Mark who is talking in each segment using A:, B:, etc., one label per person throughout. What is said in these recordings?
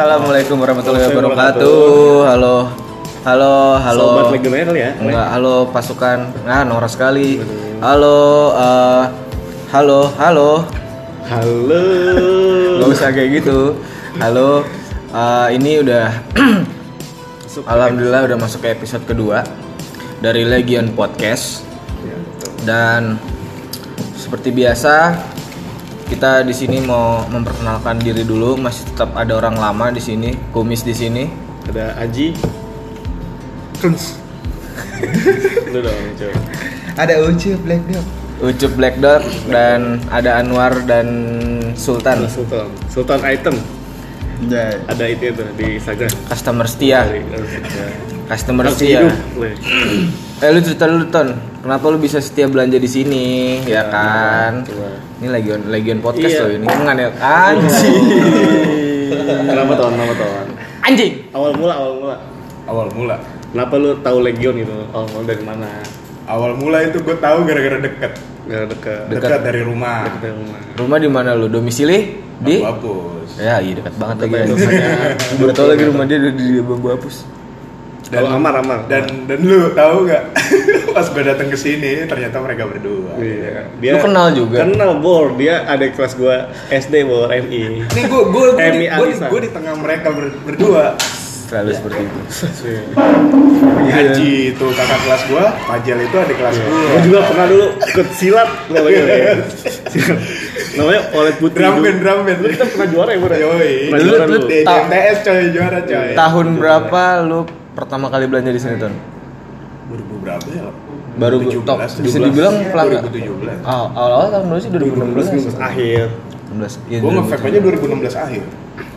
A: Assalamualaikum warahmatullahi wabarakatuh. Halo. Halo, halo.
B: Sobat ya?
A: Enggak, halo pasukan. Nah, norak sekali. Halo, eh, halo, halo.
B: Halo.
A: Gak usah kayak gitu. Halo. eh, ini udah alhamdulillah udah masuk ke episode kedua dari Legion Podcast. Dan seperti biasa kita di sini mau memperkenalkan diri dulu. Masih tetap ada orang lama di sini, kumis di sini.
B: Ada Aji. Kens. Lu dong, coy.
C: Ada Ucu Black Dog.
A: Ucup Black Dog dan ada Anwar dan Sultan
B: Sultan. Sultan item.
C: Ya.
B: Ada itu tuh di Instagram.
A: customer setia customer
B: Harus
A: setia eh lu cerita dulu ton kenapa lu bisa setia belanja di sini ya kan
B: coba.
A: Ini legion legion podcast
B: Iya.
A: loh ini enggak ya anjing
B: Kenapa tahun? Kenapa tahun?
A: anjing
B: Awal mula, awal mula.
D: awal mula
B: Kenapa lu tahu Legion gitu? Awal mula dari mana?
D: awal mula itu gue tahu gara-gara deket
B: Gak dekat.
A: Dekat.
D: dekat dari rumah
B: Dekat dari rumah.
A: rumah di mana lu domisili di
D: hapus
A: ya iya dekat banget lagi
B: Dekat rumahnya.
A: baru tau lagi rumah dia di bambu hapus
B: Kalau Amar, Amar.
D: dan dan lu tahu nggak pas gue datang ke sini ternyata mereka berdua
B: Iya.
A: Lu kenal juga?
B: Kenal Bor, dia ada kelas gua SD Bor MI.
D: ini gue gue gue di, gue tengah mereka ber- berdua
A: selalu seperti itu
D: Haji itu kakak kelas gue Pajal itu adik kelas gue
B: Gua juga pernah dulu ikut silat namanya. ya. Silat. namanya oleh putri.
D: drum band drum band
B: Lu kita pernah juara ya Bor? ya?
D: Yoi. MTS coy juara coy
A: tahun berapa lu pertama kali belanja di sini ton
D: 2000 berapa ya
A: baru
D: 17,
A: top
D: 17.
A: bisa dibilang pelanggan
D: 2017
A: Oh, awal-awal tahun berapa sih 2016
B: akhir.
A: 16 iya,
D: gue nge-vape
A: 2017.
D: aja 2016 akhir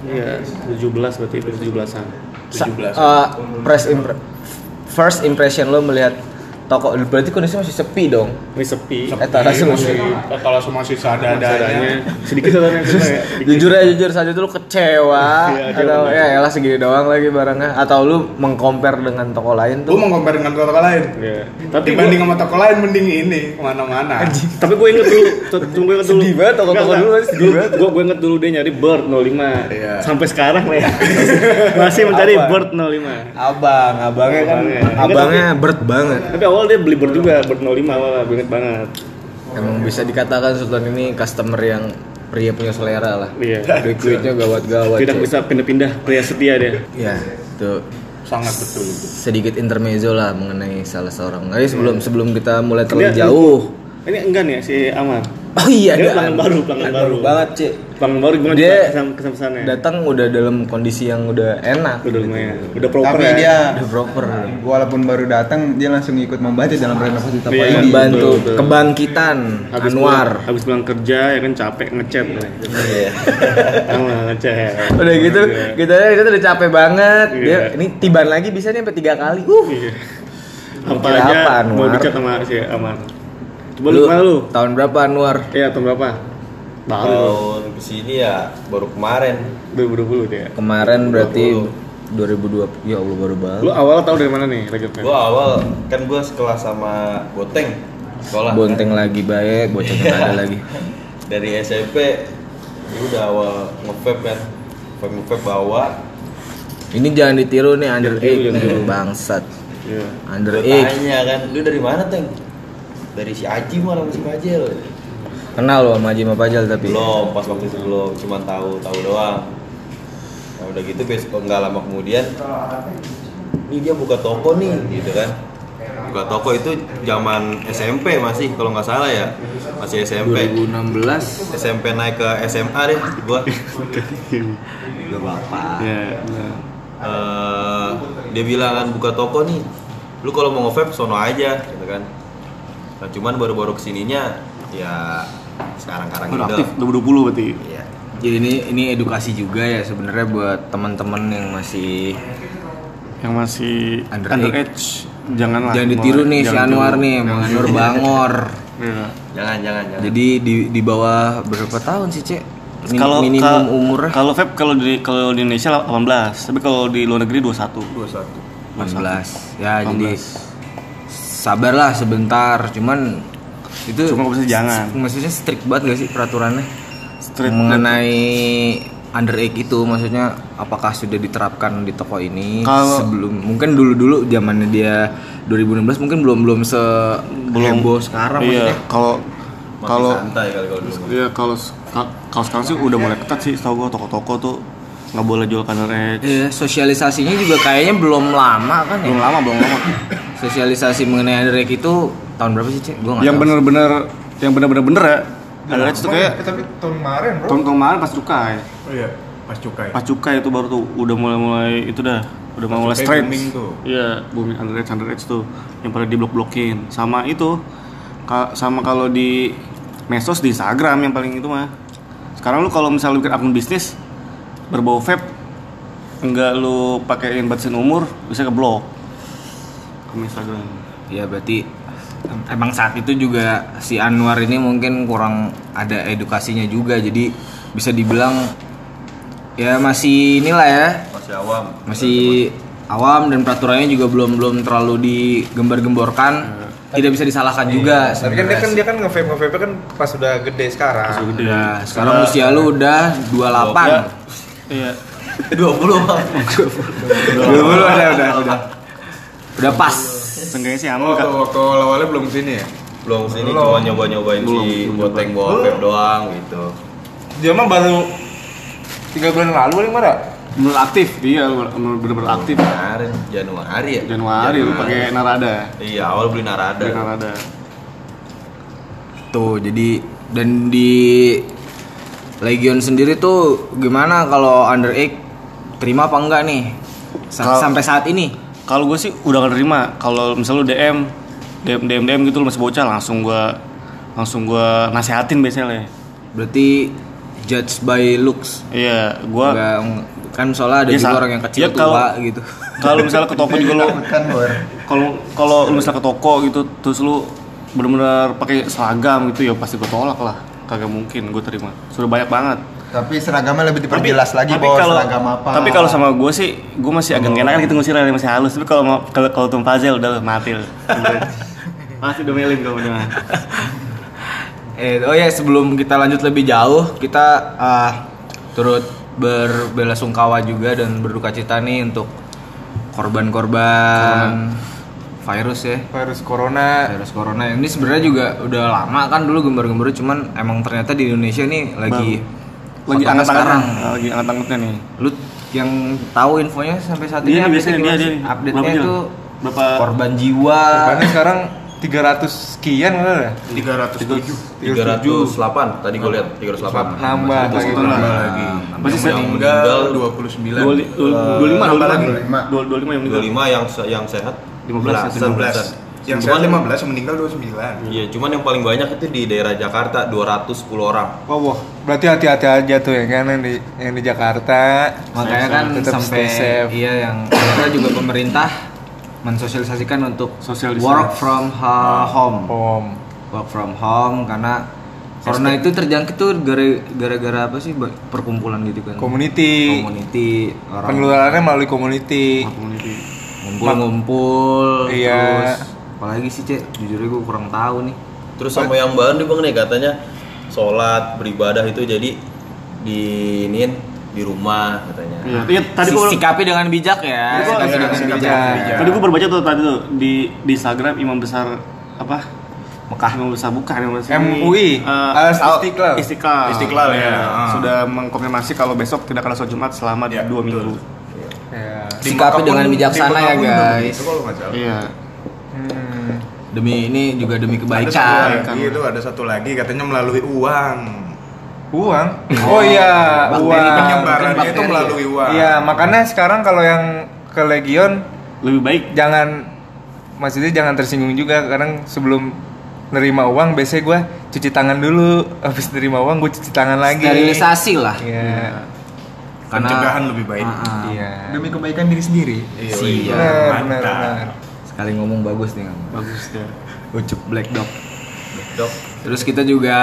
B: Iya, 17 berarti itu 17-an.
A: Sa-
D: 17
A: uh, press impre- first impression lo melihat toko berarti kondisi masih sepi dong
B: Ini sepi.
A: Eh, tak langsung
D: masih kalau masih seadanya
B: Seadanya. Sedikit seadanya cuma ya.
A: Jujur aja jujur saja itu lo kecewa
B: Iya,
A: atau
B: kecewa.
A: ya elah segini doang lagi barangnya atau lu mengcompare dengan toko lain tuh
D: mau compare dengan toko lain
B: Iya. Tapi
D: dibanding
B: gua,
D: sama toko lain mending ini ke mana-mana
B: tapi gue inget dulu, tuh- tunggu gue inget dulu.
A: Sedih banget, toko-toko dulu sedih banget.
B: Gue gue inget dulu dia nyari Bird 05.
D: Iya.
B: Sampai sekarang ya. Masih mencari? Bird 05.
A: abang abangnya kan
B: Abangnya.
A: berat banget
B: Tapi awal dia beli Bird juga, Bird 05 awal, inget banget.
A: emang bisa dikatakan Sultan ini customer yang pria punya selera lah
B: Iya.
A: duit-duitnya gawat-gawat
B: Tidak
A: cuy.
B: bisa pindah-pindah, pria setia dia.
A: ya tuh
D: sangat betul itu
A: sedikit intermezzo lah mengenai salah seorang. Jadi sebelum sebelum kita mulai terlalu
B: Dia-
A: jauh.
B: Ini enggak nih ya, si Amar.
A: Oh iya,
B: Dia
A: ada-
B: pelanggan baru, pelanggan baru.
A: banget, Cik.
B: Bang baru gimana
A: Dia
B: kesan kesannya?
A: Datang udah dalam kondisi yang udah enak,
B: Udah lumayan, udah proper
C: Tapi
B: ya.
C: dia
A: udah proper.
C: walaupun baru datang dia langsung ikut membantu dalam renovasi toko
B: Iya,
C: ini.
A: Membantu
B: betul, betul.
A: kebangkitan
B: habis
A: Anwar.
B: pulang, habis pulang kerja ya kan capek ngechat
A: Iya.
B: sama ngechat
A: Udah gitu,
B: Iya.
A: kita kita udah capek banget. Dia
B: Iya.
A: ini tiban lagi bisa nih sampai tiga kali. Uh.
B: Iya. apa aja mau dicat sama si Amar coba lu lu
A: tahun berapa Anwar?
B: iya tahun berapa? Baru.
E: Tahun ke sini ya baru kemarin.
B: 2020 dia.
A: Kemarin berarti 2020. Ya Allah baru banget.
B: lu awal tahu dari mana nih lagi
E: gua awal kan gua sekelas sama Boteng sekolah
A: Bonteng lagi baik, bocah nggak ada lagi.
E: dari SMP ya udah awal nge-vape kan. Vape nge-vape bawa.
A: Ini jangan ditiru nih under eight bangsat.
B: iya.
A: Under eight.
E: tanya kan lu dari mana Teng dari si Aji malah si Pajel.
A: Kenal lo sama Haji sama Pajal tapi.
E: belum pas waktu itu belum cuma tahu tahu doang. Nah udah gitu besok nggak lama kemudian ini dia buka toko nih gitu kan. Buka toko itu zaman SMP masih kalau nggak salah ya. Masih SMP
A: 2016
E: SMP naik ke SMA deh gua. Udah bapak
B: iya benar.
E: Eh, dia bilang kan buka toko nih. Lu kalau mau nge-vape sono aja gitu kan nah cuman baru-baru ke sininya ya sekarang-karang
B: Udah
E: gitu
B: aktif 2020 berarti
E: Iya.
A: Jadi ini ini edukasi juga ya sebenarnya buat teman-teman yang masih
B: yang masih
A: Under
B: underage janganlah
A: jangan ditiru nih si
B: jangan
A: Anwar
B: tiru.
A: nih, Bang Anwar Bangor.
B: Iya.
E: jangan jangan jangan
A: Jadi di di bawah berapa tahun sih, Cek? Min-
B: kalau
A: minimum
B: ka-
A: umurnya
B: kalau vape kalau di kalau di Indonesia 18 tapi kalau di luar negeri 21
E: 21
A: 18. Ya, jadi sabarlah sebentar. Cuman itu
B: Cuma maksudnya jangan.
A: Maksudnya strict banget gak sih peraturannya?
B: Strict
A: mengenai underage itu maksudnya apakah sudah diterapkan di toko ini
B: Kalau-
A: sebelum mungkin dulu-dulu zamannya dia 2016 mungkin belum belum se heboh sekarang
B: Iya,
A: maksudnya.
B: kalau kalau
E: santai kali kalau dulu.
B: Iya kalau ka- kalau sekarang sih udah mulai ketat sih tau gue toko-toko tuh nggak boleh jual underage.
A: Iya, sosialisasinya juga kayaknya belum lama kan ya.
B: Belum lama belum lama.
A: Sosialisasi mengenai underage itu tahun berapa sih, Cek? Gua
B: yang
A: tahu.
B: bener-bener yang bener-bener bener ya. Underage tuh kayak
C: tapi tahun kemarin bro
B: tahun kemarin pas cukai.
D: Oh iya, pas cukai.
B: Pas cukai itu baru tuh udah mulai-mulai itu dah udah mau mulai straight.
D: booming tuh.
B: Iya, booming underage underage tuh yang pada diblok-blokin. Sama itu ka- sama kalau di medsos di Instagram yang paling itu mah. Sekarang lu kalau misalnya lu bikin akun bisnis berbau vape enggak lu pakein batasin umur bisa keblok akun Instagram.
A: Ya berarti em- emang saat itu juga si Anwar ini mungkin kurang ada edukasinya juga jadi bisa dibilang ya masih inilah ya.
E: Masih awam.
A: masih awam dan peraturannya juga belum belum terlalu digembar-gemborkan. Tidak bisa disalahkan juga
C: tapi kan dia kan dia kan nge-vape nge-vape kan pas udah gede sekarang.
B: Gede.
A: Udah, sekarang usia lu udah 28
B: Iya.
E: 20 bang.
C: dulu dulu ada udah udah
A: udah pas
B: Seenggaknya sih
D: Oh,
B: aman
D: waktu, waktu awalnya belum sini ya?
E: Belum sini cuma nyoba-nyobain si boteng bawa vape doang gitu.
C: dia mah baru tiga bulan lalu paling mana
B: Menurut aktif, iya bener-bener aktif.
E: Kemarin Januari ya?
B: Januari lu pakai narada.
E: Iya, awal beli narada.
B: Pakai narada.
A: tuh jadi dan di Legion sendiri tuh gimana kalau underage terima apa enggak nih Sa-
B: Kalau-
A: sampai saat ini
B: Kalau gue sih udah terima. Kalau misalnya lu DM, DM, DM, DM gitu lu masih bocah langsung gua langsung gua nasehatin biasanya. Le.
A: berarti judge by looks
B: Iya, gua
A: Enggak, kan soalnya ada
B: Iya,
A: juga orang yang kecil
B: iya,
A: tua gitu
B: kalau misalnya ke toko juga lu
C: kan
B: kalau kalau lu misalnya ke toko gitu terus lu bener-bener pakai seragam gitu ya pasti gue tolak lah kagak mungkin gue terima. Sudah banyak banget.
F: Tapi seragamnya lebih diperjelas lagi
B: tapi kalau
F: seragam apa.
B: tapi kalau sama gue sih gue masih agak enakan gitu ngusir masih halus. Tapi kalau kalau kalau Fazel udah mati masih domelin udah
A: Eh, oh ya sebelum kita lanjut lebih jauh, kita ah, turut berbelasungkawa juga dan berduka cita nih untuk korban-korban virus ya,
C: virus corona.
A: Virus corona. Ini sebenarnya juga udah lama kan dulu gembar-gembar cuman emang ternyata di Indonesia nih lagi
B: lagi
A: hotnya
B: angkat-angkatnya lagi angkat-angkatnya nih.
A: Lu yang tahu infonya sampai saat ini
B: Dia nih
A: update-nya
B: biasanya, dia- dia.
A: update-nya
B: Berapa
A: itu?
B: Berapa
A: korban jiwa.
C: Korbannya sekarang? 300 sekian kan ya?
D: 307.
E: 308 tadi gue lihat 308.
C: nambah lagi. nambah lagi.
B: Masih
E: yang
B: saya-
E: meninggal
D: Meninggal
E: 29
B: dua li- dua- dua lima. dua lima.
F: Lagi.
B: dua dua lima yang meninggal.
E: 25 yang yang sehat
B: 15,
E: 11.
D: 15. Yang saya 15, yang meninggal 29.
E: Iya, cuman yang paling banyak itu di daerah Jakarta 210 orang.
C: Wah, wah. berarti hati-hati aja tuh ya kan yang di yang di Jakarta.
A: Makanya kan
C: Tetap
A: sampai
C: stay safe.
A: iya yang ternyata juga pemerintah mensosialisasikan untuk
B: Sosialisasi.
A: work from ha- home.
C: Om.
A: Work from home karena corona itu terjangkit tuh gara- gara-gara apa sih perkumpulan gitu kan.
C: Community.
A: Community orang
C: Penularannya melalui community.
B: community
A: ngumpul-ngumpul
C: Iya.
A: terus apalagi sih cek jujur gue kurang tahu nih
E: Terus sama yang baru nih Bang nih katanya sholat beribadah itu jadi di iniin di rumah katanya.
B: Iya, iya tadi
A: Si-
B: gua
A: sikapi dengan bijak ya
B: Tadi gua-
A: sikapi dengan
C: sikapi
A: bijak
C: dengan bijak.
B: tadi gua baru baca tuh tadi tuh di di Instagram imam besar apa?
A: Mekah
B: Imam besar bukan imam besar
C: MUI, Al- Istiqlal.
B: Istiqlal.
D: Istiqlal, ya.
B: Iya.
D: Ah.
B: Sudah mengkonfirmasi kalau besok tidak akan sholat Jumat selama
D: Iya,
B: dua minggu.
C: Ya.
D: Di
A: Sikapi dengan bijaksana ya, guys.
B: Iya.
C: Hmm.
A: demi ini juga demi
D: Ada satu
A: kebaikan
D: lagi itu ada satu lagi katanya melalui uang.
C: Uang? Oh iya,
A: Bakteri
C: uang.
D: Penyebarannya itu melalui uang.
C: Iya, makanya sekarang kalau yang ke Legion
B: Lebih baik
C: jangan maksudnya jangan tersinggung juga kadang sebelum nerima uang biasanya gue cuci tangan dulu habis nerima uang gue cuci tangan lagi
A: sterilisasi lah
C: iya
A: Karena-
D: Pencegahan lebih baik.
A: Ah, ah.
C: iya
F: demi kebaikan diri sendiri.
D: Iya, iya.
C: benar benar
A: sekali ngomong bagus nih kamu
B: bagus ya.
A: ucup black dog
E: Dok,
A: terus kita juga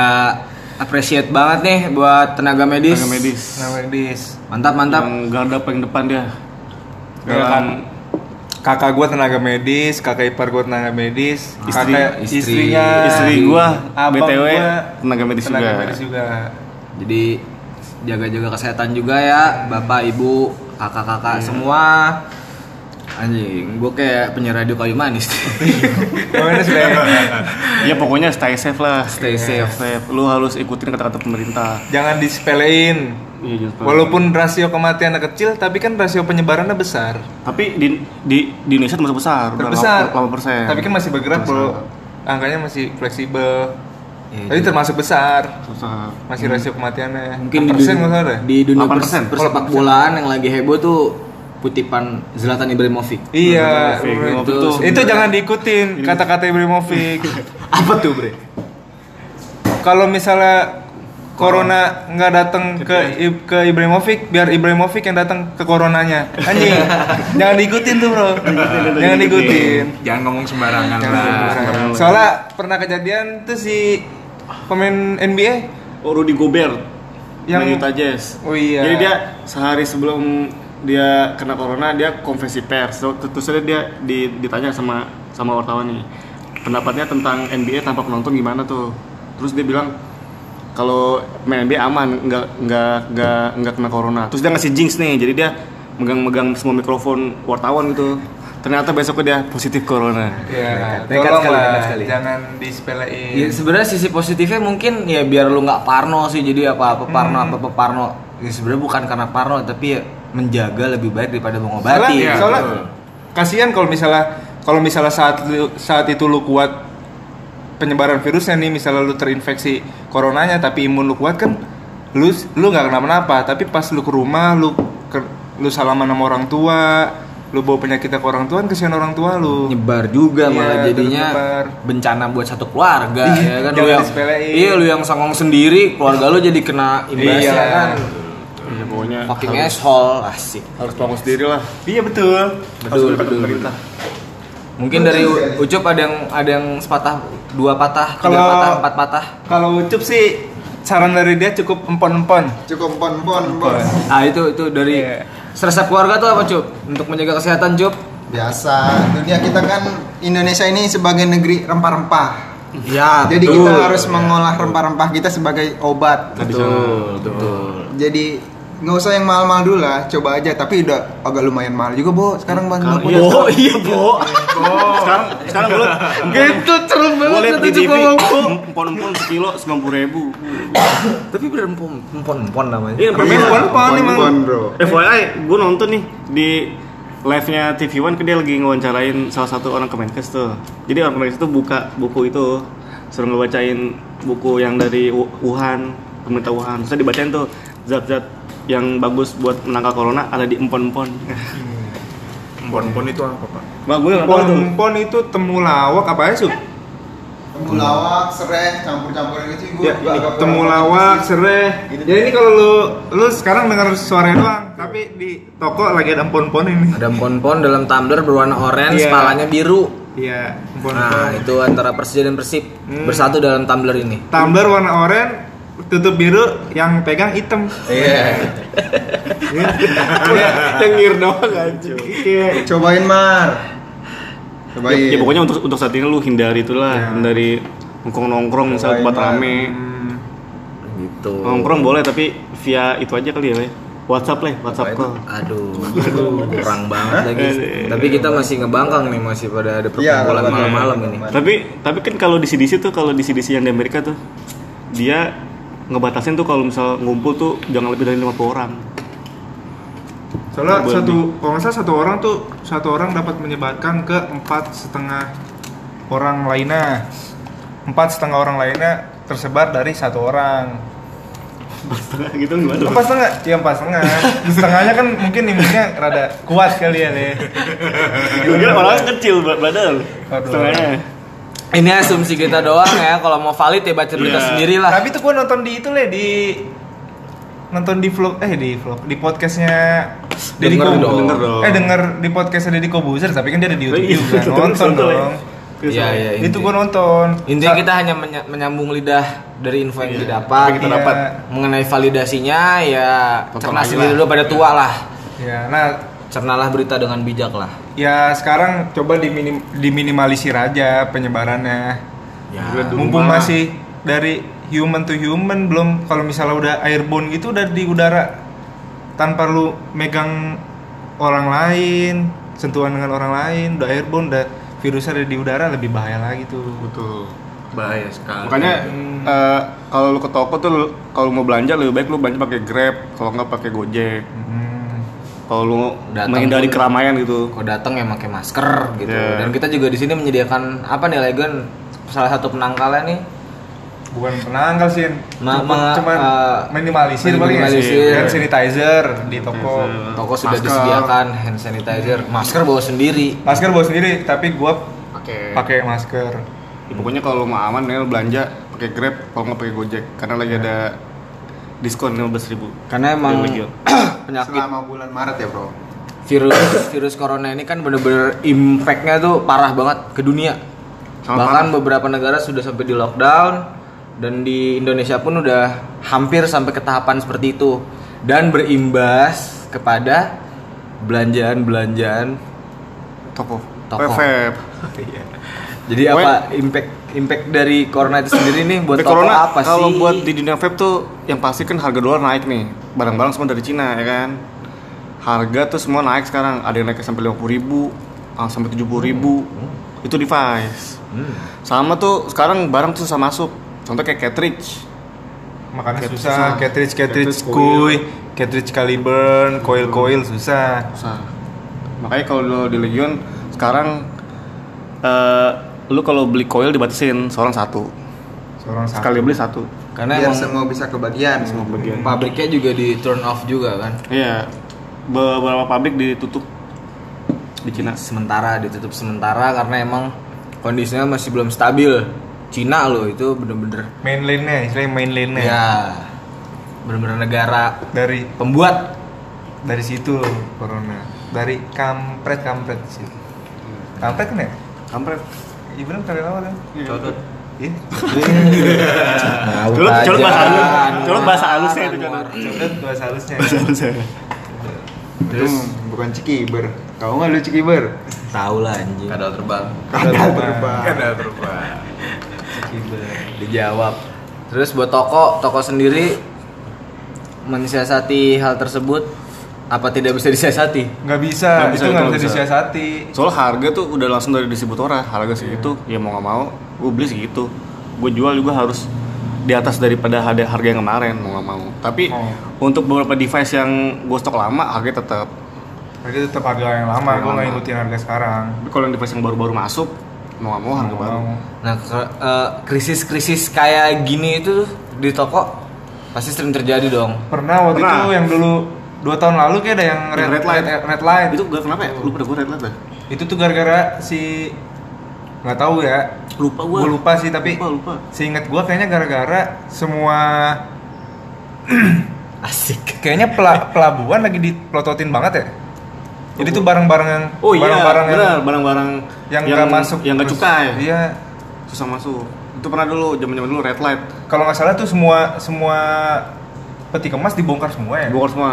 A: appreciate banget nih buat tenaga medis
B: Tenaga medis.
C: nah medis
A: mantap mantap
B: Yang garda paling depan dia.
C: Ya,
B: Dalam
C: kan. kakak gue tenaga medis kakak ipar gue tenaga medis
B: Istri-
C: kakak
A: istri-
C: istrinya
B: istri gua
C: abang
B: BTW
C: gua
B: tenaga medis
C: tenaga
B: juga.
C: medis juga
A: jadi jaga-jaga kesehatan juga ya, bapak, ibu, kakak-kakak semua. Anjing, gue kayak penyiar radio kayu manis.
C: Sudah
B: Ya pokoknya stay safe lah.
A: Stay safe.
B: safe. Lu harus ikutin kata-kata pemerintah.
C: jangan disepelein.
B: Iya,
C: Walaupun rasio kematiannya kecil, tapi kan rasio penyebarannya besar.
B: tapi di di, di Indonesia termasuk besar.
C: Terbesar.
B: 8%.
C: Tapi kan masih bergerak bro. Angkanya masih fleksibel.
A: Iya,
C: Tapi termasuk besar.
B: Susah.
C: Masih rasio kematiannya.
A: Mungkin di
C: persen
A: dunia,
C: nggak salah deh.
A: di dunia
B: 8%.
A: pers- persepak bolaan yang lagi heboh tuh kutipan Zlatan Ibrahimovic.
C: Iya,
B: Ibrahimovic
C: itu,
B: tuh
C: itu jangan diikutin kata-kata Ibrahimovic.
A: Apa tuh, Bre?
C: Kalau misalnya Corona nggak datang ke I- ke Ibrahimovic, biar Ibrahimovic yang datang ke coronanya. Anjing, jangan diikutin tuh bro, jangan diikutin.
F: Jangan ngomong sembarangan
C: Jangan
F: lah.
C: diikutin. Soalnya pernah kejadian tuh si pemain NBA
B: Oh, Rudy Gobert
C: Yang-
B: Utah Jazz.
C: Oh iya.
B: Jadi dia sehari sebelum dia kena corona dia konversi pers. Terus dia di- ditanya sama sama wartawan nih pendapatnya tentang NBA tanpa penonton gimana tuh. Terus dia bilang kalau main NBA aman, nggak nggak nggak nggak kena corona. Terus dia ngasih jinx nih, jadi dia megang-megang semua mikrofon wartawan gitu. Ternyata besoknya dia positif corona.
C: Ya,
A: Nekat
C: tolong
A: sekali,
C: lah,
A: nekat sekali.
C: jangan disepelein.
A: Ya, sebenarnya sisi positifnya mungkin ya biar lu nggak parno sih jadi apa apa parno apa apa parno ya sebenarnya bukan karena parno tapi ya menjaga lebih baik daripada mengobati
C: Soalnya,
A: gitu.
C: soalnya kasihan kalau misalnya kalau misalnya saat itu, saat itu lu kuat penyebaran virusnya nih misalnya lu terinfeksi coronanya tapi imun lu kuat kan lu lu nggak kenapa-napa tapi pas lu ke rumah lu ke, lu salaman sama orang tua lu bawa penyakitnya ke orang tua kan kesian orang tua lu
A: nyebar juga
C: Iya,
A: malah jadinya
C: nyebar.
A: bencana buat satu keluarga
C: Iya,
A: ya kan lu yang
C: disepelein.
A: iya lu yang songong sendiri keluarga lu jadi kena imbasnya
C: Iya.
A: kan
B: Ya, pokoknya
A: fucking
B: harus,
A: asshole asik
B: harus fokus diri lah.
C: iya betul
A: betul betul, betul. mungkin dari Ucup ada yang ada yang sepatah dua patah tiga
C: Kalau-
A: patah empat patah
C: kalau ucup sih saran dari dia cukup empon-empon
F: Cukup pon pon bos.
A: ah itu itu dari
C: Iya.
A: Resep keluarga tuh apa Cup untuk menjaga kesehatan Cup
F: Biasa. Dunia kita kan Indonesia ini sebagai negeri rempah-rempah.
A: ya
F: Jadi
A: betul.
F: kita harus mengolah rempah-rempah kita sebagai obat.
A: betul betul
F: Jadi nggak usah yang mahal-mahal dulu lah, coba aja. Tapi udah agak lumayan mahal juga, Bo. Sekarang bang.
B: Iya,
A: oh iya bo
B: sekarang sekarang gue
A: gitu
B: gue
A: banget
B: liat
A: kata
B: di
A: Cup
B: TV
A: ngomong.
B: empon-empon sekilo sembilan puluh ribu
A: tapi bener empon empon empon namanya
B: Iya,
C: Empon-empon
B: empon-empon
C: emang.
F: Pon, bro.
B: FYI, gue nonton nih di live-nya TV One kan dia lagi ngewawancarain salah satu orang Kemenkes tuh. Jadi orang Kemenkes tuh buka buku itu, suruh ngebacain buku yang dari Wu- Wuhan, pemerintah Wuhan. Terus dibacain tuh zat-zat yang bagus buat menangkal corona ada di empon-empon.
D: Pon-pon itu apa, Pak?
B: Bagus tuh.
C: Empon-empon itu temulawak apa ya sub?
F: Temulawak, serai, campur-campurin gitu gue
C: Ya, temulawak, serai. Ya ini kalau lu lu sekarang dengar suaranya doang, tapi di toko lagi ada empon-empon ini.
A: ada empon-empon dalam tumbler berwarna orange
C: Iya.
A: kepalanya biru
C: Iya, empon-empon.
A: nah itu antara Persija dan Persib bersatu dalam tumbler ini
C: Tumbler warna oranye, tutup biru, yang pegang hitam.
A: iya
B: Tengir doang aja.
F: Cobain Mar.
B: Ya,
F: Cobain.
B: ya pokoknya untuk untuk saat ini lu hindari itulah, hindari nongkrong-nongkrong misalnya tempat rame.
C: Hmm.
A: gitu
B: Nongkrong boleh tapi via itu aja kali ya, Le. WhatsApp lah, WhatsApp call.
A: aduh aduh kurang banget lagi tapi kita masih ngebangkang nih masih pada ada
F: Iya,
A: perkumpulan
F: kalau
A: malam-malam ini
B: tapi tapi kan kalau di CDC tuh kalau di CDC yang di Amerika tuh dia ngebatasin tuh kalau misal ngumpul tuh jangan lebih dari 50 orang
C: Soalnya satu kalau nggak salah satu orang tuh satu orang dapat menyebarkan ke empat setengah orang lainnya. Empat setengah orang lainnya tersebar dari satu orang.
B: gitu gimana
C: Empat setengah? Ya empat setengah. Setengahnya kan mungkin imunnya rada kuat kali ya deh.
B: gue kira orang kecil ba- badan setengahnya
A: ini asumsi kita doang ya kalau mau valid ya baca berita
B: Iya.
A: sendiri lah
C: Tapi tuh gua nonton di itu le di nonton di vlog eh di vlog di podcastnya Deddy Kobuzer.
A: dong.
B: Denger dong.
C: Eh denger di podcastnya Deddy Kobuzer tapi kan dia ada di YouTube
B: iya,
C: juga. Nonton dong.
A: Iya iya
C: Itu
A: inti-
C: gua nonton.
A: intinya kita hanya menya- menyambung lidah dari info yang
B: Iya,
A: didapat
B: kita
C: Iya.
B: dapat.
A: mengenai validasinya ya cerna sendiri dulu pada tua lah
C: Ya, nah
A: cernalah berita dengan bijak lah
C: ya sekarang coba diminim, diminimalisir aja penyebarannya.
A: ya.
C: Mumpung
B: rumah.
C: masih dari human to human belum kalau misalnya udah airborne gitu udah di udara. Tanpa lu megang orang lain sentuhan dengan orang lain udah airborne udah virusnya ada di udara lebih bahaya lagi tuh.
B: Betul.
A: Bahaya sekali.
B: Makanya eh, kalau lu ke toko tuh kalau mau belanja lebih baik lu belanja pakai grab kalau nggak pakai gojek.
C: Hmm.
B: Kalau lu
A: Datang
B: menghindari keramaian gitu
A: Kau datang ya pakai masker gitu.
B: Iya.
A: Dan kita juga di sini menyediakan apa nih Legon? Salah satu penangkalnya nih
C: bukan penanggal sih
A: Ma-
C: cuma cuman
A: uh,
C: minimalisir paling ya
A: minimalisir.
C: hand sanitizer di toko
A: toko sudah
B: Masker.
A: disediakan hand sanitizer, masker bawa sendiri.
C: masker bawa sendiri tapi gua
B: pakai
C: pakai masker
B: Ya, pokoknya kalau mau aman nih lu belanja pakai grab kalau nggak pakai gojek karena lagi ada diskon 15.000 ribu
A: Karena emang. penyakit
F: Selama bulan Maret ya bro.
A: virus virus corona ini kan bener-bener impactnya tuh parah banget ke dunia.
B: Sangat
A: Bahkan
B: parah.
A: beberapa negara sudah sampai di lockdown dan di Indonesia pun udah hampir sampai ke tahapan seperti itu dan berimbas kepada belanjaan-belanjaan.
B: toko
A: Toko.
B: Web.
A: Jadi apa impact impact dari corona itu sendiri nih buat toko
B: corona
A: apa sih?
B: kalau buat di dunia vape tuh yang pasti kan harga dolar naik nih. Barang-barang semua dari Cina ya kan? Harga tuh semua naik sekarang. Ada yang naik sampai 50.000 ribu sampai 70.000 ribu. Itu device.
A: Hmm.
B: sama tuh sekarang barang tuh susah masuk. Contoh kayak cartridge.
C: Makanya
B: Cartridge
C: susah.
B: susah.
C: cartridge cartridge
B: Cartridge
C: kuy cartridge caliburn coil coil susah.
B: Susah. Makanya kalau lo di Legion sekarang eh, lu kalau beli coil dibatasin seorang satu.
C: Seorang satu.
B: sekali beli satu.
A: Karena
F: Biar
A: emang
F: semua bisa kebagian.
B: semua bagian
A: pabriknya juga di turn off juga kan.
B: iya. Beberapa pabrik ditutup di Cina.
A: Sementara ditutup sementara karena emang kondisinya masih belum stabil. Cina loh itu bener-bener
C: mainlandnya istilahnya mainlandnya.
A: Ya bener-bener negara
C: dari
A: pembuat.
C: dari situ loh corona. Dari kampret kampret sih kampret kan ya?
B: Kampret
C: iya bener kali lama kan?
E: Codot.
C: iya.
B: Colok, colok bahasa halus, colok bahasa halusnya itu kan.
C: Codot bahasa halusnya.
F: Terus? bukan cikiber. Tahu nggak lu cikiber?
A: tahu lah anjing.
E: Kadal terbang.
C: Kadal
F: terbang.
D: Kadal terbang.
A: dijawab. Terus buat toko toko sendiri mensiasati hal tersebut apa tidak bisa disiasati
C: nggak bisa,
B: Nggak bisa,
C: itu nggak
B: itu
C: bisa
B: bisa.
C: disiasati
B: Soal harga tuh udah langsung dari distributor harga segitu, ya mau nggak mau, gue beli segitu. Gue jual juga harus di atas daripada harga harga yang kemarin mau nggak mau. Tapi
C: Oh.
B: untuk beberapa device yang gue stok lama harganya tetap.
C: Jadi tetap harga yang lama,
B: Harga
C: gue nggak
B: lama.
C: ngikutin harga sekarang.
B: Tapi kalau yang device yang baru-baru masuk, mau nggak mau harga
C: Mau
B: baru.
C: mau.
A: nah eh, krisis-krisis kayak gini itu di toko pasti sering terjadi dong
C: Pernah waktu
B: Pernah.
C: itu yang dulu dua tahun lalu kayak ada yang red,
B: red light.
C: red, red light.
B: Itu gak kenapa ya? Lu pada gue red light dah.
C: Itu tuh gara-gara si nggak tahu ya.
B: Lupa
C: Gue lupa sih tapi
B: Lupa, lupa.
C: seingat gue kayaknya gara-gara semua
A: asik
C: kayaknya pela- pelabuhan lagi dipelototin banget ya. Jadi tuh barang-barang yang
B: Oh iya,
C: barang-barang yang
B: barang-barang
C: yang nggak masuk
B: yang nggak cukai.
C: Iya.
B: Susah masuk. Itu pernah dulu, zaman-zaman dulu red light.
C: Kalau nggak salah tuh semua semua peti kemas dibongkar semua ya.
B: Bongkar semua.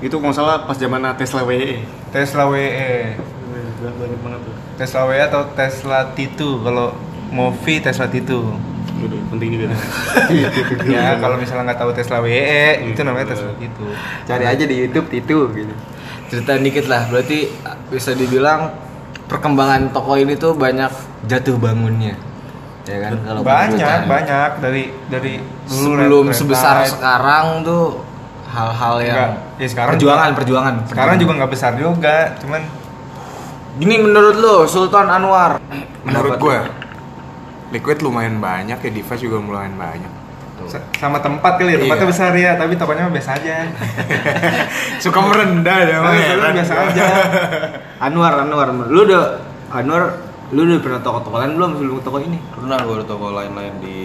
B: Itu kalau salah pas zaman Tesla WE.
C: Tesla WE,
B: Banyak banget tuh.
C: Tesla WE atau Tesla T2 kalau mau V Tesla T2.
B: Udah, penting juga.
C: ya kalau misalnya nggak tahu Tesla WE itu namanya Tesla T2.
F: Cari aja di YouTube itu gitu.
A: cerita dikit lah berarti bisa dibilang perkembangan toko ini tuh banyak jatuh bangunnya ya kan kalau
C: Banyak banyak dari dari
A: sebelum sebesar sekarang tuh hal-hal yang
C: Enggak. Ya, sekarang
A: perjuangan
C: juga-
A: perjuangan
C: Sekarang juga nggak besar juga, cuman
A: gini menurut lo Sultan Anwar
D: Menurut gue, liquid lumayan banyak ya, device juga lumayan banyak.
C: sa- sama tempat kali ya, tempatnya
D: Iya.
C: besar ya, tapi tokonya mah biasa aja.
D: Suka merendah ya,
C: Nah, biasa aja.
A: Anwar Anwar lu udah Anwar lu udah pernah toko-toko lain belum sebelum toko ini
E: Pernah gue ada toko lain-lain di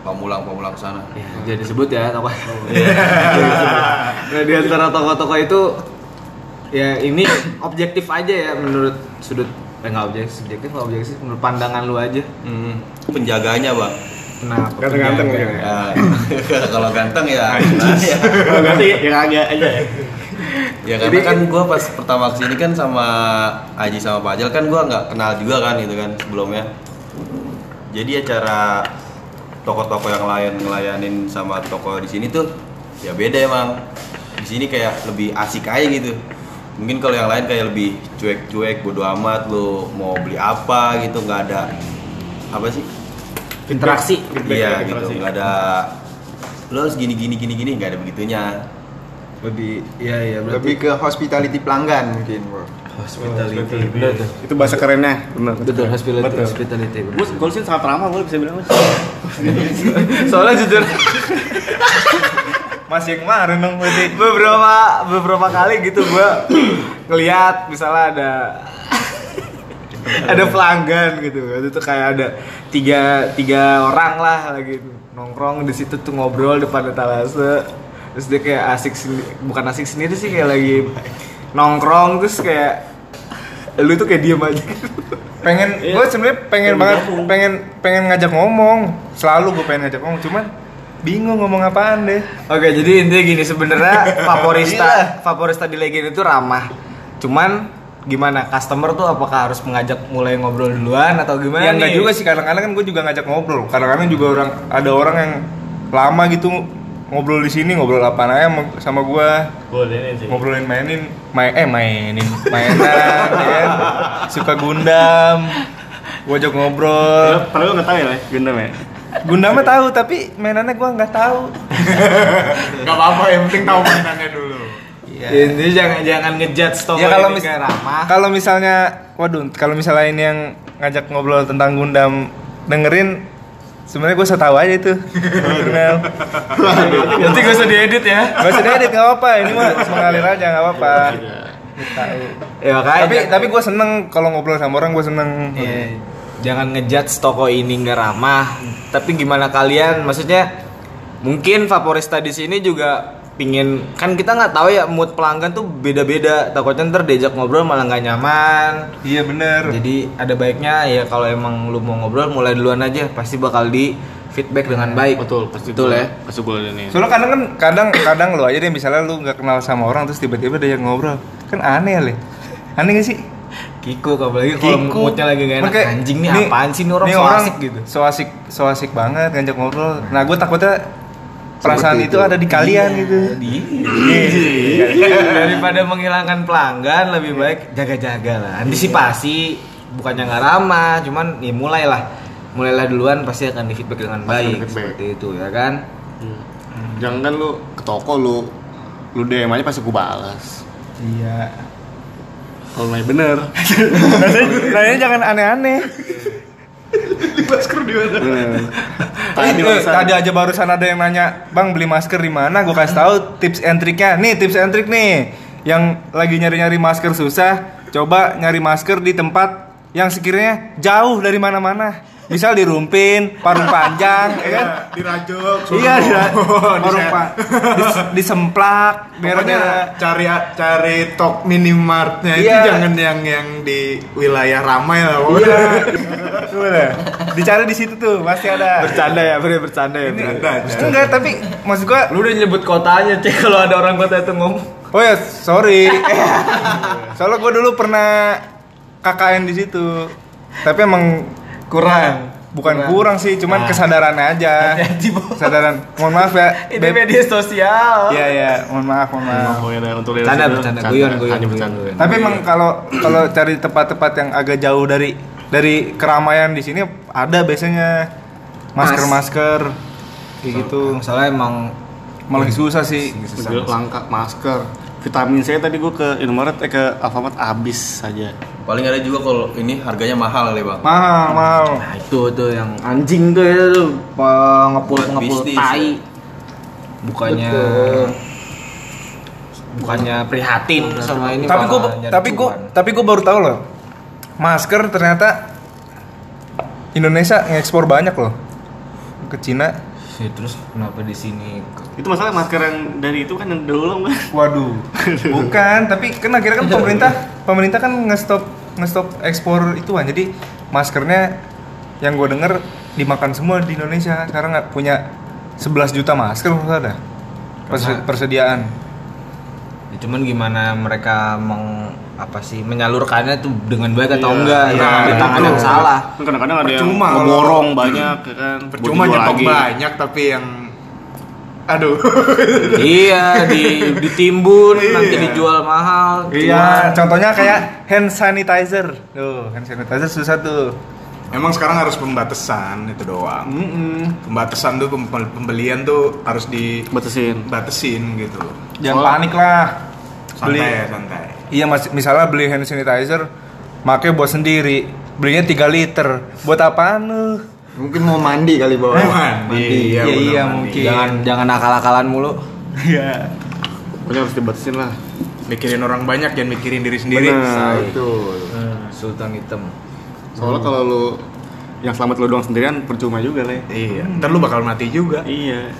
E: Pamulang Pamulang sana.
A: ya, jadi sebut ya toko nah di antara toko-toko itu ya ini objektif aja ya menurut sudut eh nggak objektif subjektif nggak objektif menurut pandangan lu aja
E: Hmm. Penjaganya bang.
A: kenapa
B: Ganteng-ganteng
A: penjaga?
B: ya.
E: Ya, kalau ganteng ya. ya.
B: Kalau ganti yang agak aja. ya.
E: Ya karena kan gue pas pertama ke sini kan sama Aji sama Pajal kan gue nggak kenal juga kan gitu kan sebelumnya. Jadi ya cara toko-toko yang lain ngelayanin sama toko di sini tuh ya beda emang di sini kayak lebih asik aja gitu mungkin kalau yang lain kayak lebih cuek-cuek bodo amat lo mau beli apa gitu nggak ada apa sih
A: Interaksi.
E: iya gitu nggak ada lo harus gini gini gini gini nggak ada begitunya
A: Lebih iya iya
F: Lebih ke hospitality pelanggan mungkin, Bro.
A: hospitality. Benar tuh.
B: Itu bahasa kerennya, bener.
A: Betul, hospitality.
B: Betul.
A: Hospitality. benar.
B: Gue gue sih sangat ramah, gue bisa bilang.
A: Soalnya jujur
C: Masih kemarin dong berarti.
A: beberapa beberapa kali gitu gua ngelihat misalnya ada ada pelanggan gitu itu tuh kayak ada tiga tiga orang lah lagi nongkrong di situ tuh ngobrol depan etalase terus dia kayak asik sendiri bukan asik sendiri sih kayak lagi nongkrong terus kayak lu tuh kayak diem aja
C: pengen gue sebenarnya pengen banget pengen pengen ngajak ngomong selalu gue pengen ngajak ngomong cuman bingung ngomong apaan deh
A: Oke, jadi intinya gini sebenarnya favorista favorista di Legend itu ramah. Cuman gimana customer tuh apakah harus mengajak mulai ngobrol duluan atau gimana?
C: ya enggak
A: nih?
C: juga sih kadang-kadang kan gue juga ngajak ngobrol kadang-kadang juga orang ada orang yang lama gitu ngobrol di sini ngobrol apa aja sama- sama gue ngobrolin mainin main eh mainin mainan ya kan? suka gundam gue ajak ngobrol
B: Padahal gue nggak tahu ya, Gundam ya.
C: gundamnya tahu tapi mainannya gue nggak tahu
D: Gak apa-apa, yang penting tahu mainannya dulu.
A: Ya, intinya jangan jangan ngejudge toko
C: ya kalau
A: ini
C: mis
A: kayak ramah.
C: kalau misalnya waduh kalau misalnya ini yang ngajak ngobrol tentang Gundam dengerin sebenarnya gue tahu aja itu Gundam
A: Nanti gak usah diedit ya.
C: gak usah diedit nggak apa-apa ini mah mengalir aja nggak apa-apa tahu
A: Ya
C: tapi tapi gue seneng kalau ngobrol sama orang gue seneng
A: Iya. jangan ngejudge toko ini nggak ramah. Tapi gimana kalian? Maksudnya mungkin favorista di sini juga pingin kan kita nggak tahu ya mood pelanggan tuh beda-beda takutnya ntar diajak ngobrol malah nggak nyaman
C: iya bener
A: Jadi ada baiknya ya kalau emang lu mau ngobrol mulai duluan aja pasti bakal di feedback dengan baik.
B: Betul, pasti
A: Betul ya.
B: Pasti gue ini.
C: soalnya kadang kan kadang kadang lo aja deh misalnya lu nggak kenal sama orang terus tiba-tiba diajak ngobrol kan aneh ya Le. aneh gak sih
A: Kiko apalagi kalau moodnya lagi gak enak anjing nih apaan sih nih orang so asik gitu.
C: so asik so asik banget ngajak ngobrol nah gue takutnya perasaan itu.
F: itu.
C: ada di kalian gitu
A: Iya. Daripada menghilangkan pelanggan lebih baik jaga-jaga lah. Antisipasi bukannya nggak ramah, cuman ya mulailah. Mulailah duluan pasti akan di feedback dengan
B: Pasti
A: baik
B: di-feedback.
A: seperti itu ya kan.
B: Jangan kan lu ke toko lu lu DM aja pasti gue balas.
C: iya
B: Kalau nanya bener.
C: nanya jangan aneh-aneh
B: Bener.
C: Tadi, eh, tadi aja barusan ada yang nanya, Bang beli masker di mana? Gue kasih tahu tips and triknya. Nih tips and trik nih. Yang lagi nyari-nyari masker susah, coba nyari masker di tempat yang sekiranya jauh dari mana-mana. Misal di Rumpin, Parung Panjang, ya kan?
D: Dirajuk.
C: Iya, di
D: Oh,
C: Parung
D: di-
C: Pa- di- di Semplak, daerah-daerah
D: Pokoknya cari cari tok minimartnya itu
C: Iya.
D: jangan yang yang di wilayah ramai lah.
C: Iya. Gimana? Dicari di situ tuh, pasti ada.
A: Bercanda ya, ber bercanda ya. Bre.
C: Enggak, tapi maksud gua
A: Lu udah nyebut kotanya, cek kalau ada orang kota itu ngomong.
C: Oh ya, sorry. Soalnya gue dulu pernah KKN di situ. Tapi emang
A: Kurang.
C: bukan kurang sih, cuman
A: Nah.
C: kesadaran aja.
A: Hati-hati.
C: Kesadaran. Mohon maaf ya.
A: Ini
C: Beb.
A: media sosial.
C: Iya ya, mohon maaf, mohon maaf.
B: Untuk
A: Bercanda, bercanda, guyon, guyon.
C: Tapi emang kalau kalau cari tempat-tempat yang agak jauh dari dari keramaian di sini ada biasanya masker-masker kayak gitu.
A: Masalah emang
C: Malah susah sih.
B: Langka masker. Vitamin C tadi gue ke Indomaret eh ke Alfamart habis saja.
E: paling ada juga kalau ini harganya mahal kali bang
C: Mahal, mahal.
A: Nah itu tuh yang anjing tuh ya tuh ngepul
E: Buat
A: ngepul
E: bisnis,
A: tai.
E: ya.
A: Bukannya bukannya prihatin sama ini
C: tapi gue tapi gue tapi gue baru tahu loh masker ternyata Indonesia ngekspor banyak loh ke Cina
A: Ya, terus kenapa di sini?
B: Itu masalah masker yang dari itu kan yang dulu kan.
C: waduh. Bukan tapi kan akhirnya kan pemerintah pemerintah kan ngestop ngestop ekspor itu kan jadi maskernya yang gue denger dimakan semua di Indonesia. Sekarang nggak punya 11 juta masker maksud ada persediaan.
A: Ya, cuman gimana mereka meng apa sih menyalurkannya tuh dengan baik atau
B: Iya,
A: enggak
C: iya,
A: nah, di tangan yang salah
B: Kan kadang-kadang ada yang
C: Percuma kalau-
B: ngeborong banyak ya kan.
C: Percuma nyetok
B: lagi.
C: banyak tapi yang aduh.
A: iya di ditimbun
C: Iya.
A: nanti dijual mahal
C: Iya, contohnya kayak hand sanitizer. Tuh, hand sanitizer susah tuh.
D: Emang sekarang harus pembatasan itu doang.
C: Mm-mm.
D: Pembatasan tuh pem- pembelian tuh harus
B: Batasin.
D: dibatasin gitu.
C: Jangan panik lah. Beli.
D: Santai ya, santai.
C: Iya, mas, misalnya beli hand sanitizer, make buat sendiri. Belinya 3 liter. Buat apaan lu?
F: Mungkin mau mandi kali bawa.
C: Eh,
D: mandi. Iya,
C: Iya, iya,
D: mandi.
C: mungkin.
A: jangan jangan akal-akalan mulu
C: Iya.
B: Pokoknya harus dibatasin lah.
D: Mikirin orang banyak, jangan mikirin diri sendiri.
B: Bener.
F: Betul.
A: sultan hitam
B: Soalnya kalau lu yang selamat lu doang sendirian percuma juga le.
D: Iya, ntar lu bakal mati juga.
B: Iya.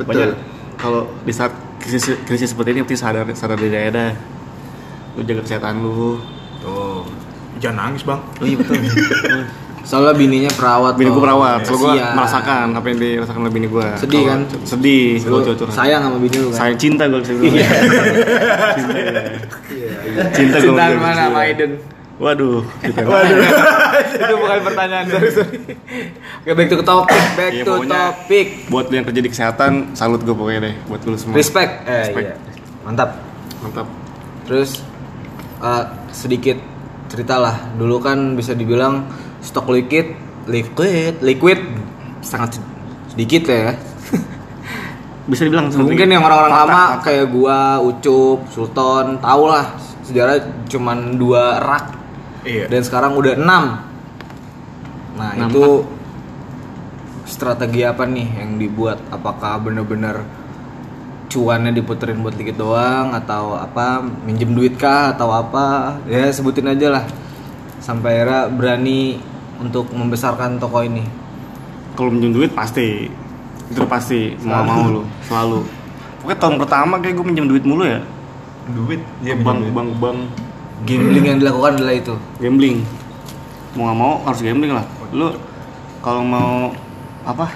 F: Betul.
B: Kalau di saat krisis, krisis seperti ini mesti sadar sadar diri aja dah. Lu jaga kesehatan lu.
D: Tuh. Jangan nangis, Bang.
B: Oh iya betul.
A: soalnya bininya perawat
B: bini gua perawat, soalnya gua
A: Kasian.
B: merasakan apa yang dirasakan oleh bini gua.
A: Sedih kan?
B: Sedih kalau curhat.
A: sayang sama bini lu kan
B: Sayang cinta gua bisa bilang. Cinta. ya. Cinta gua
A: cinta mana
B: bilang.
A: sama Aiden
B: Waduh, gitu.
A: itu bukan pertanyaan sorry sorry Oke, back to topic back
B: Iya,
A: to
B: pokoknya
A: topic
B: Buat lu yang kerja di kesehatan, salut gue pokoknya deh buat lu semua.
A: respect eh
B: Respect.
A: iya mantap
B: Mantap.
A: terus eh, sedikit cerita lah. Dulu kan bisa dibilang stok liquid liquid liquid sangat sedikit ya.
B: Bisa dibilang
A: mungkin yang orang-orang lama kayak gua Ucup Sultan tau lah. Sejarah cuman dua rak.
D: Iya.
A: dan sekarang udah enam. Nah
B: Enam
A: itu strategi apa nih yang dibuat? Apakah bener-bener cuannya diputerin buat dikit doang atau apa minjem duit kah atau apa ya sebutin aja lah. Sampai era berani untuk membesarkan toko ini.
B: Kalau minjem duit pasti. Itu pasti mau mau lu selalu. Pokoknya tahun pertama kayak gue minjem duit mulu ya.
C: Duit.
B: ke bank bank bank.
A: Gambling yang dilakukan adalah itu.
B: Gambling. Mau nggak mau harus gambling lah. Lu kalau mau apa?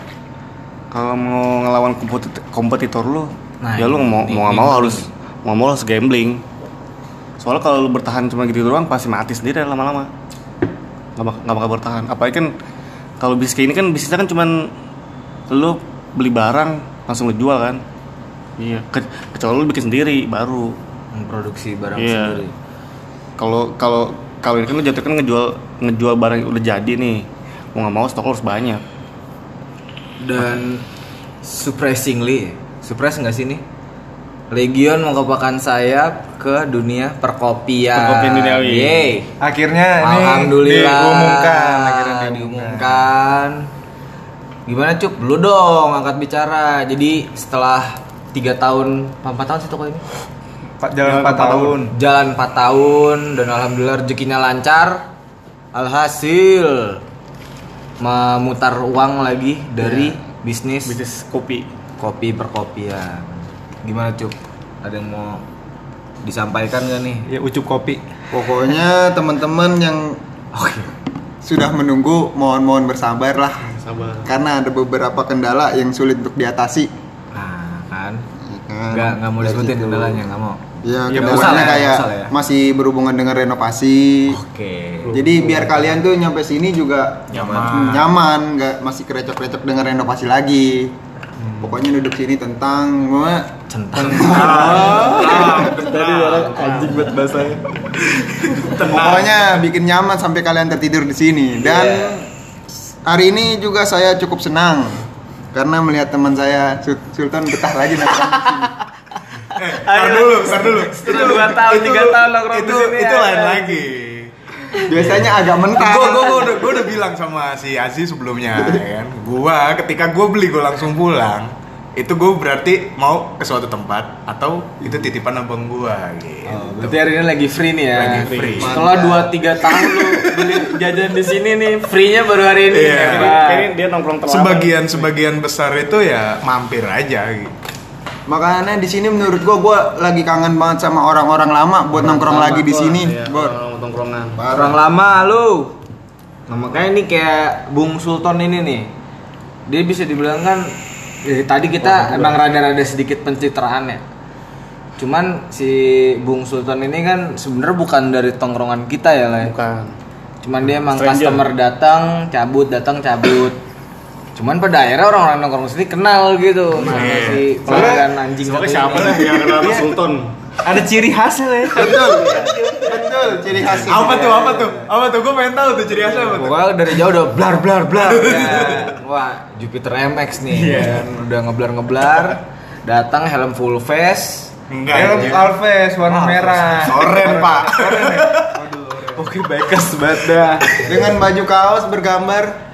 B: Kalau mau ngelawan kompetitor, kompetitor lu
A: Nah,
B: ya lu mau mau nggak mau harus mau mau harus gambling. Soalnya kalau lu bertahan cuma gitu doang pasti mati sendiri lama-lama. Nggak bak- nggak bakal bertahan. Apalagi kan kalau bisnis kayak ini kan bisnisnya kan cuman lu beli barang langsung lu jual kan? Iya. Ke- kecuali lu bikin sendiri baru.
A: Memproduksi barang
B: Iya.
A: sendiri.
B: Kalau kalau kalau ini kan lu jatuh kan ngejual ngejual barang yang udah jadi nih. Mau nggak mau stok lu harus banyak.
A: Dan surprisingly surprise nggak sih nih Legion mengepakkan sayap ke dunia perkopian.
B: Perkopian duniawi.
A: Yeay.
C: Akhirnya ini
A: Alhamdulillah
C: diumumkan, akhirnya diumumkan.
A: diumumkan. Gimana cuk? Lu dong angkat bicara. Jadi setelah tiga tahun, empat tahun sih toko ini.
C: Pak jalan
B: Jalan
C: 4
B: empat
C: tahun.
A: Jalan 4 tahun dan alhamdulillah rezekinya lancar. Alhasil memutar uang lagi dari bisnis
B: bisnis kopi
A: kopi perkopian. Gimana cuk? Ada yang mau disampaikan gak nih?
C: Ya ucup kopi.
F: Pokoknya teman-teman yang
A: Oke.
F: sudah menunggu mohon-mohon bersabar lah
B: sabar
F: karena ada beberapa kendala yang sulit untuk diatasi.
A: Nah, kan.
F: Kan?
A: Nggak nggak mau disebutin
F: situ.
A: kendalanya, nggak mau.
F: Ya,
A: Ya,
F: kendalanya
A: ya,
F: kayak
A: bosan ya.
F: masih berhubungan dengan renovasi.
A: Oke.
F: Jadi biar kalian tuh nyampe sini juga
D: Nyaman.
F: nyaman, nggak masih kerecok-kerecok dengan renovasi lagi. Pokoknya duduk sini tentang gua
A: Centang.
F: tadi orang anjing buat bahasanya. Pokoknya bikin nyaman sampai kalian tertidur di sini. Dan hari ini juga saya cukup senang karena melihat teman saya Sul- Sultan betah lagi nongkrong di sini.
D: Tar dulu, tar dulu.
A: Setelah dua tahun, tiga tahun nongkrong
D: itu,
A: di sini
D: itu
A: ya.
D: lain lagi.
F: Biasanya agak mentah.
D: Gue gua, gua, udah, gua udah bilang sama si Aziz sebelumnya ya kan. Gua ketika gue beli gue langsung pulang. Itu gue berarti mau ke suatu tempat atau itu titipan abang gua gitu.
A: Berarti hari ini lagi free nih ya.
D: Lagi free.
A: Setelah 2 3 tahun lu beli jajan di sini nih, free-nya baru hari ini.
D: Iya.
A: Ya,
B: kayaknya dia nongkrong terlalu
D: sebagian sebagian besar itu ya mampir aja gitu.
F: Makanya di sini menurut gua gua lagi kangen banget sama orang-orang lama buat nongkrong lagi di sini. Bor.
B: nongkrongan
A: Orang lama lu. Nah, makanya ini kayak Bung Sultan ini nih. Dia bisa dibilang kan dari tadi kita emang rada-rada sedikit pencitraan ya. Cuman si Bung Sultan ini kan sebenarnya bukan dari tongkrongan kita ya lah. ya.
B: Bukan.
A: Cuman dia emang
B: Stranger.
A: customer datang, cabut, datang, cabut. Cuman pada akhirnya orang-orang nongkrong sini kenal gitu sama si pelanggan anjing
B: Soalnya siapa dah yang kenal sama Sultan?
C: Ada ciri khasnya ya.
F: betul betul ciri khas
D: Apa tuh? Apa tuh? Apa tuh? Gue pengen tahu tuh ciri khasnya apa tuh?
A: Pokoknya dari jauh udah blar blar blar. Ya. Wah, Jupiter MX nih.
D: Iya.
A: kan. Udah ngeblar ngeblar. Datang helm full face.
D: Enggak.
C: Helm
D: anjing.
C: Alves warna merah.
D: Oren, Pak.
C: Oke, baikers banget dah.
F: dengan baju kaos bergambar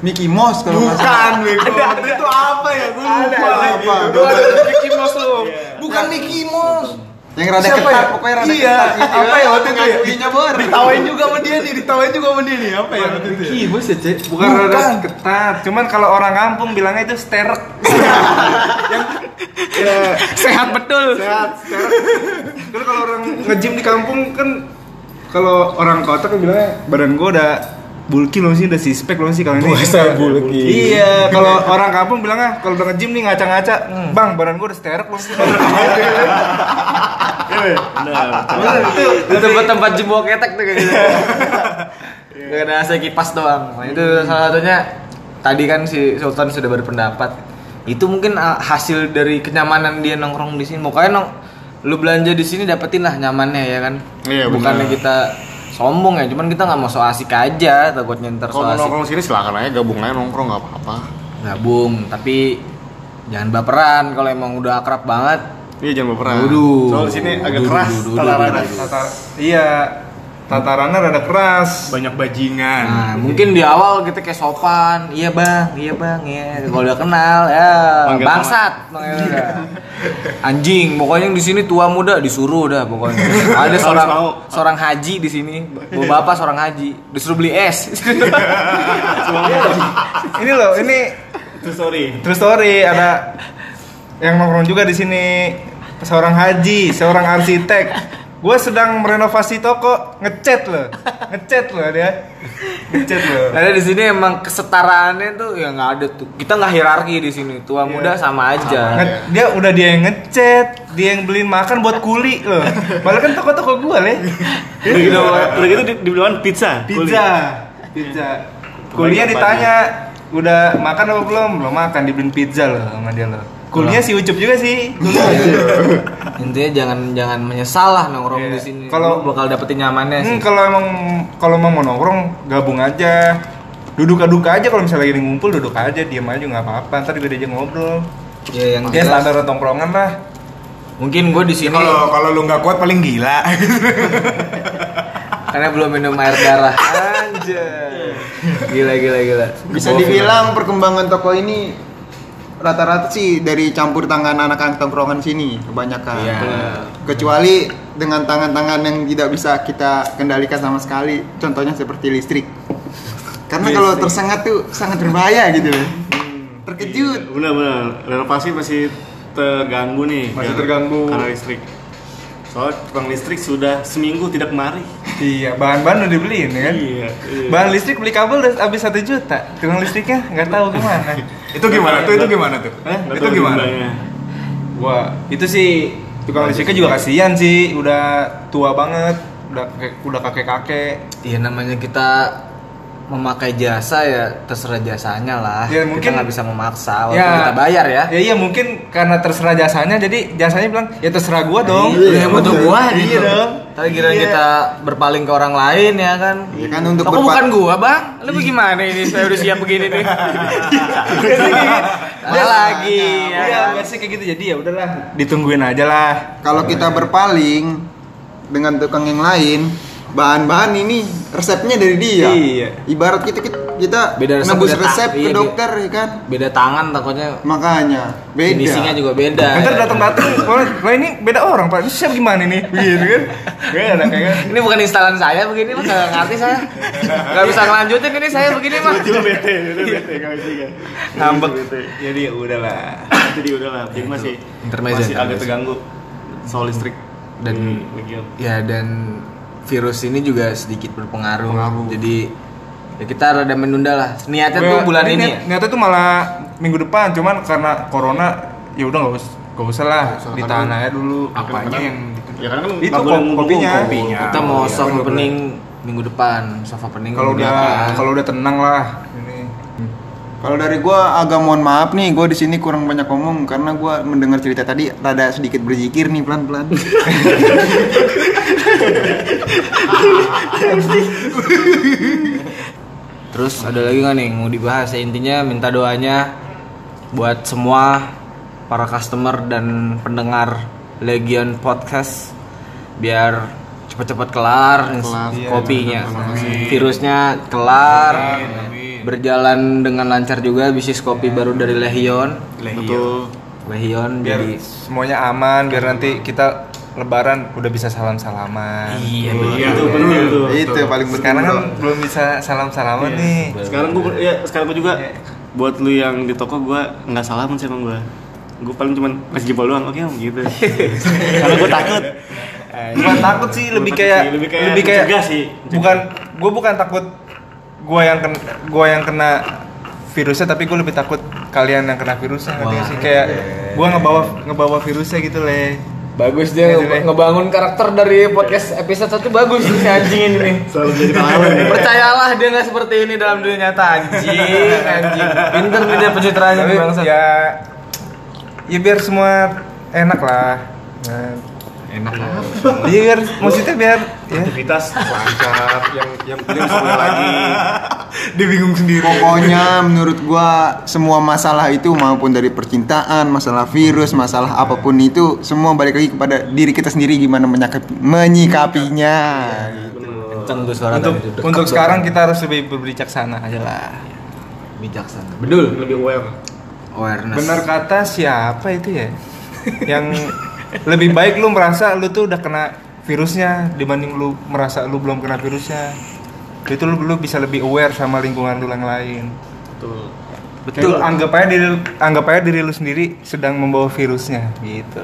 F: Mickey Mouse kalau nggak salah.
D: Bukan, Bego. Itu apa ya? Gue lupa lagi.
F: Apa?
C: Mickey Mouse lu.
A: Bukan Mickey Mouse.
F: yang rada
D: Siapa
F: ketat
D: ya?
F: pokoknya rada
D: Iya,
F: ketat gitu
D: apa ya waktu itu ya?
F: bor
D: Ditawain juga sama dia nih, ditawain juga sama dia nih. Apa ya waktu itu? ya?
C: Bos ya, Cek. Bukan rada ketat, cuman kalau orang kampung bilangnya itu sterek. ya,
A: Sehat betul.
C: sehat, sterek. Kan kalau orang nge-gym di kampung kan kalau orang kota kan bilangnya badan gua udah bulky loh sih, udah sispek loh sih kalau ini.
D: Buset, bulky.
C: Iya, kalau orang kampung bilangnya kalau udah nge-gym nih ngaca-ngaca, "Bang, badan gua udah sterek loh sih."
B: Benar.
A: itu itu tempat tempat jembo ketek tuh kayak gitu. Gak ada AC kipas doang. Nah, itu salah satunya tadi kan si Sultan sudah berpendapat itu mungkin ah, hasil dari kenyamanan dia nongkrong di sini. Pokoknya nong lu belanja di sini dapetin lah nyamannya ya kan.
B: Iya,
A: Bukannya kita sombong ya, cuman kita nggak mau so asik aja takutnya ntar so asik
B: nongkrong sini silakan aja gabung aja nongkrong nggak apa-apa.
A: gabung tapi jangan baperan kalau emang udah akrab banget
B: Iya jangan.
A: Duduh.
B: Soal sini agak keras
A: duduh,
B: tatarannya.
C: Tatar, iya, tatarannya rada keras.
D: Banyak bajingan.
A: Nah, mungkin di awal kita kayak sopan, iya bang, iya bang, iya. Kalau udah kenal, ya
B: Panggil
A: bangsat. Anjing, pokoknya yang di sini tua muda disuruh dah pokoknya. Ada seorang seorang haji di sini, bapak seorang haji, disuruh beli es.
C: Ini loh, ini
B: Itu sorry.
C: true story ada yang nongkrong juga di sini seorang haji, seorang arsitek. Gue sedang merenovasi toko, ngecat loh, ngecat loh dia, ngecat loh.
A: Ada di sini emang kesetaraannya tuh ya nggak ada tuh. Kita nggak hierarki di sini, tua muda sama aja.
C: Nge- dia udah dia yang ngecat, dia yang beliin makan buat kuli loh. Malah kan toko-toko gue le.
B: Udah gitu, udah gitu di, dibilang pizza.
C: Pizza,
B: kulit.
C: pizza. Kuliah ditanya, udah makan apa belum? Belum makan, dibeliin pizza loh sama dia loh. Kuliah si Ucup juga sih.
A: Intinya jangan jangan menyesal lah nongkrong
C: Iya.
A: di sini.
C: Kalau-
A: bakal dapetin nyamannya sih.
C: Hmm, kalau emang kalau emang mau nongkrong gabung aja. Duduk duduk aja kalau misalnya lagi ngumpul duduk aja, diam aja nggak apa-apa. Ntar juga diajak ngobrol.
A: Ya yang
C: Ya
A: jelas,
C: standar tongkrongan lah.
A: mungkin gue di
D: Ya,
A: sini
D: Kalau kalau lu nggak kuat paling gila.
A: karena belum minum air darah. Anjay. Gila gila gila.
F: bisa dibilang perkembangan toko ini rata-rata sih dari campur tangan anak-anak tongkrongan sini kebanyakan
A: Iya.
F: kecuali dengan tangan-tangan yang tidak bisa kita kendalikan sama sekali contohnya seperti listrik karena kalau tersengat tuh sangat berbahaya gitu loh terkejut
B: Benar-benar renovasi masih terganggu nih.
C: Masih terganggu.
B: karena listrik. Soalnya tukang listrik sudah seminggu tidak kemari.
C: Iya, bahan-bahan udah dibeliin ya kan.
B: Iya. iya.
C: Bahan listrik beli kabel udah habis satu juta. Tukang listriknya nggak tahu gimana.
D: itu gimana tuh? Itu gimana tuh?
C: Hah?
D: Itu gimana?
C: Wah, itu sih tukang listriknya juga kasihan sih, udah tua banget, udah kakek udah kakek-kakek.
A: Iya namanya kita memakai jasa ya terserah jasanya lah.
C: Ya,
A: kita
C: mungkin-
A: nggak bisa memaksa walaupun kita bayar ya.
C: Ya iya mungkin karena terserah jasanya jadi jasanya bilang ya terserah gua dong.
A: Iya, yang butuh gua
C: Iya
A: gitu.
C: dong.
A: Tapi kira
C: Iya.
A: kita berpaling ke orang lain ya kan.
F: ya kan untuk
A: Toko bukan gua, Bang. Lu bagaimana ini? Saya udah siap begini nih. Ada lagi ya.
C: Iya,
A: kan?
C: biasanya kayak gitu jadi ya udahlah, ditungguin aja lah.
F: kalau kita berpaling dengan tukang yang lain bahan-bahan ini resepnya dari dia
C: Iya.
F: ibarat kita kita, kita
A: Beda resep,
F: nebus
A: beda
F: resep
A: iya,
F: ke
A: iya.
F: dokter ya kan
A: Beda tangan takutnya
F: makanya beda
A: finishingnya juga beda.
C: Ntar
A: ya.
C: datang-datang, wah ini beda orang pak, ini siapa gimana nih? Begitu kan? Gak ada kayak
A: Ini bukan instalan saya begini mah nggak ngerti saya. Nggak bisa ngelanjutin ini saya begini mah.
B: Cuma bete, bete kalau itu kan.
C: ngambek. Jadi ya udahlah.
B: Jadi udahlah, jadi masih
A: Intermezzo,
B: masih agak terganggu soal listrik
A: Dan-
B: Legion.
A: Ya dan virus ini juga sedikit berpengaruh.
C: Pengaruh.
A: Jadi ya kita rada menunda lah. Niatnya tuh bulan ini
C: niat-
A: ya.
C: Niatnya tuh malah minggu depan, cuman karena corona ya udah nggak usah Gak usah lah, ditahan aja dulu.
D: Apanya yang
B: Ya karena kan
C: Itu
B: nggak boleh
C: ko-
B: ngumpul-ngumpul.
C: kopinya.
D: kopinya?
A: Kita mau
C: iya,
A: soft opening minggu depan, soft opening
C: Kalau udah kalau udah tenang lah ini.
F: Kalau dari gua agak mohon maaf nih, gua di sini kurang banyak ngomong karena gua mendengar cerita tadi rada sedikit berzikir nih pelan-pelan.
A: Terus ada lagi nggak nih mau dibahas? Ya, intinya minta doanya buat semua para customer dan pendengar Legion Podcast biar cepat-cepat kelar,
F: Kelar.
A: kopinya, virusnya kelar, berjalan dengan lancar juga bisnis kopi baru dari Legion,
B: Betul.
A: Legion
C: Biar
A: jadi
C: semuanya aman, biar nanti kita lebaran udah bisa salam-salaman.
A: iya
B: Itu benar itu.
F: Itu yang paling.
C: Sekarang kan belum bisa salam-salaman nih.
B: Sekarang gua ya sekarang gua juga buat lu yang di toko gua nggak salaman sih emang gua. Gua paling cuman kasih jempol doang, oke om gitu. Karena gua takut.
C: Bukan takut sih, lebih
B: Takut
C: kayak
B: sih, lebih kayak
C: lebih kayak
B: sih.
C: Bukan gue bukan takut gue yang kena gue yang kena virusnya tapi gue lebih takut kalian yang kena virusnya nggak sih kayak gue ngebawa ngebawa virusnya gitu le
A: bagus dia
C: Gitu deh.
A: ngebangun karakter dari podcast episode 1 bagus si anjing ini nih.
B: Selalu jadi pahlawan ya.
A: Percayalah dia nggak seperti ini dalam dunia nyata anjing, anjing. Pinter nih dia pencitraannya bangsa.
C: ya ya biar semua enak lah nah,
A: Enak
C: Iya biar maksudnya biar ya
B: Aktivitas lancar yang yang penting semuanya lagi.
D: dia bingung sendiri.
F: Pokoknya menurut gua semua masalah itu maupun dari percintaan, masalah virus, masalah apa pun itu semua balik lagi kepada diri kita sendiri gimana menyikapi, menyikapinya.
A: Kenceng tuh suara
C: untuk
A: tadi
C: untuk sekarang kita harus lebih berbijaksana aja lah
A: bijaksana. Bedul.
B: Lebih aware.
A: Awareness.
C: benar kata siapa itu ya yang lebih baik lu merasa lu tuh udah kena virusnya dibanding lu merasa lu belum kena virusnya itu lu, lu bisa lebih aware sama lingkungan lu yang lain
B: Betul.
C: betul anggap aja diri anggap aja diri lu sendiri sedang membawa virusnya gitu.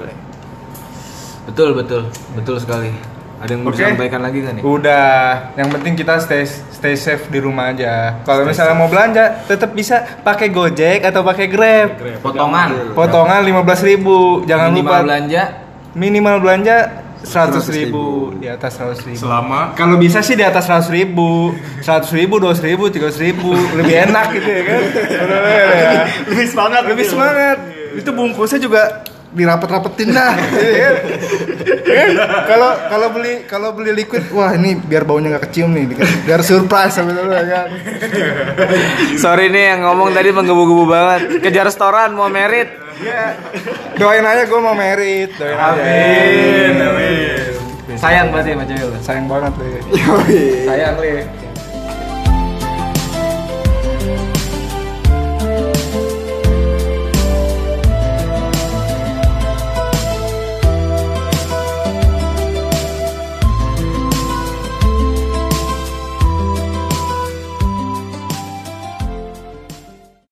A: Betul betul betul sekali. Ada yang mau
C: Oke.
A: disampaikan lagi nggak nih?
C: udah. Yang penting kita stay stay safe di rumah aja. Kalau misalnya mau belanja tetap bisa pakai gojek atau pakai grab.
A: Potongan.
C: potongan 15.000 ribu. Jangan
A: Minimal
C: lupa
A: belanja.
C: minimal belanja seratus ribu. Di atas seratus ribu.
D: Selama?
C: Kalau bisa sih di atas seratus ribu. seratus ribu dua ribu tiga ribu. Lebih enak gitu ya kan? Ya.
B: Lebih semangat.
C: lebih semangat. Itu bungkusnya juga dirapet-rapetin dah ya kan? Ya kan? kalau kalau beli kalau beli liquid wah ini biar baunya nggak kecium nih biar surprise sebetulnya kan
A: Sorry nih yang ngomong tadi menggebu-gebu banget. Kejar restoran mau merit.
C: ya doain aja gue mau merit doain aja
A: Sayang berarti sama cewek
C: sayang banget deh
A: Sayang li.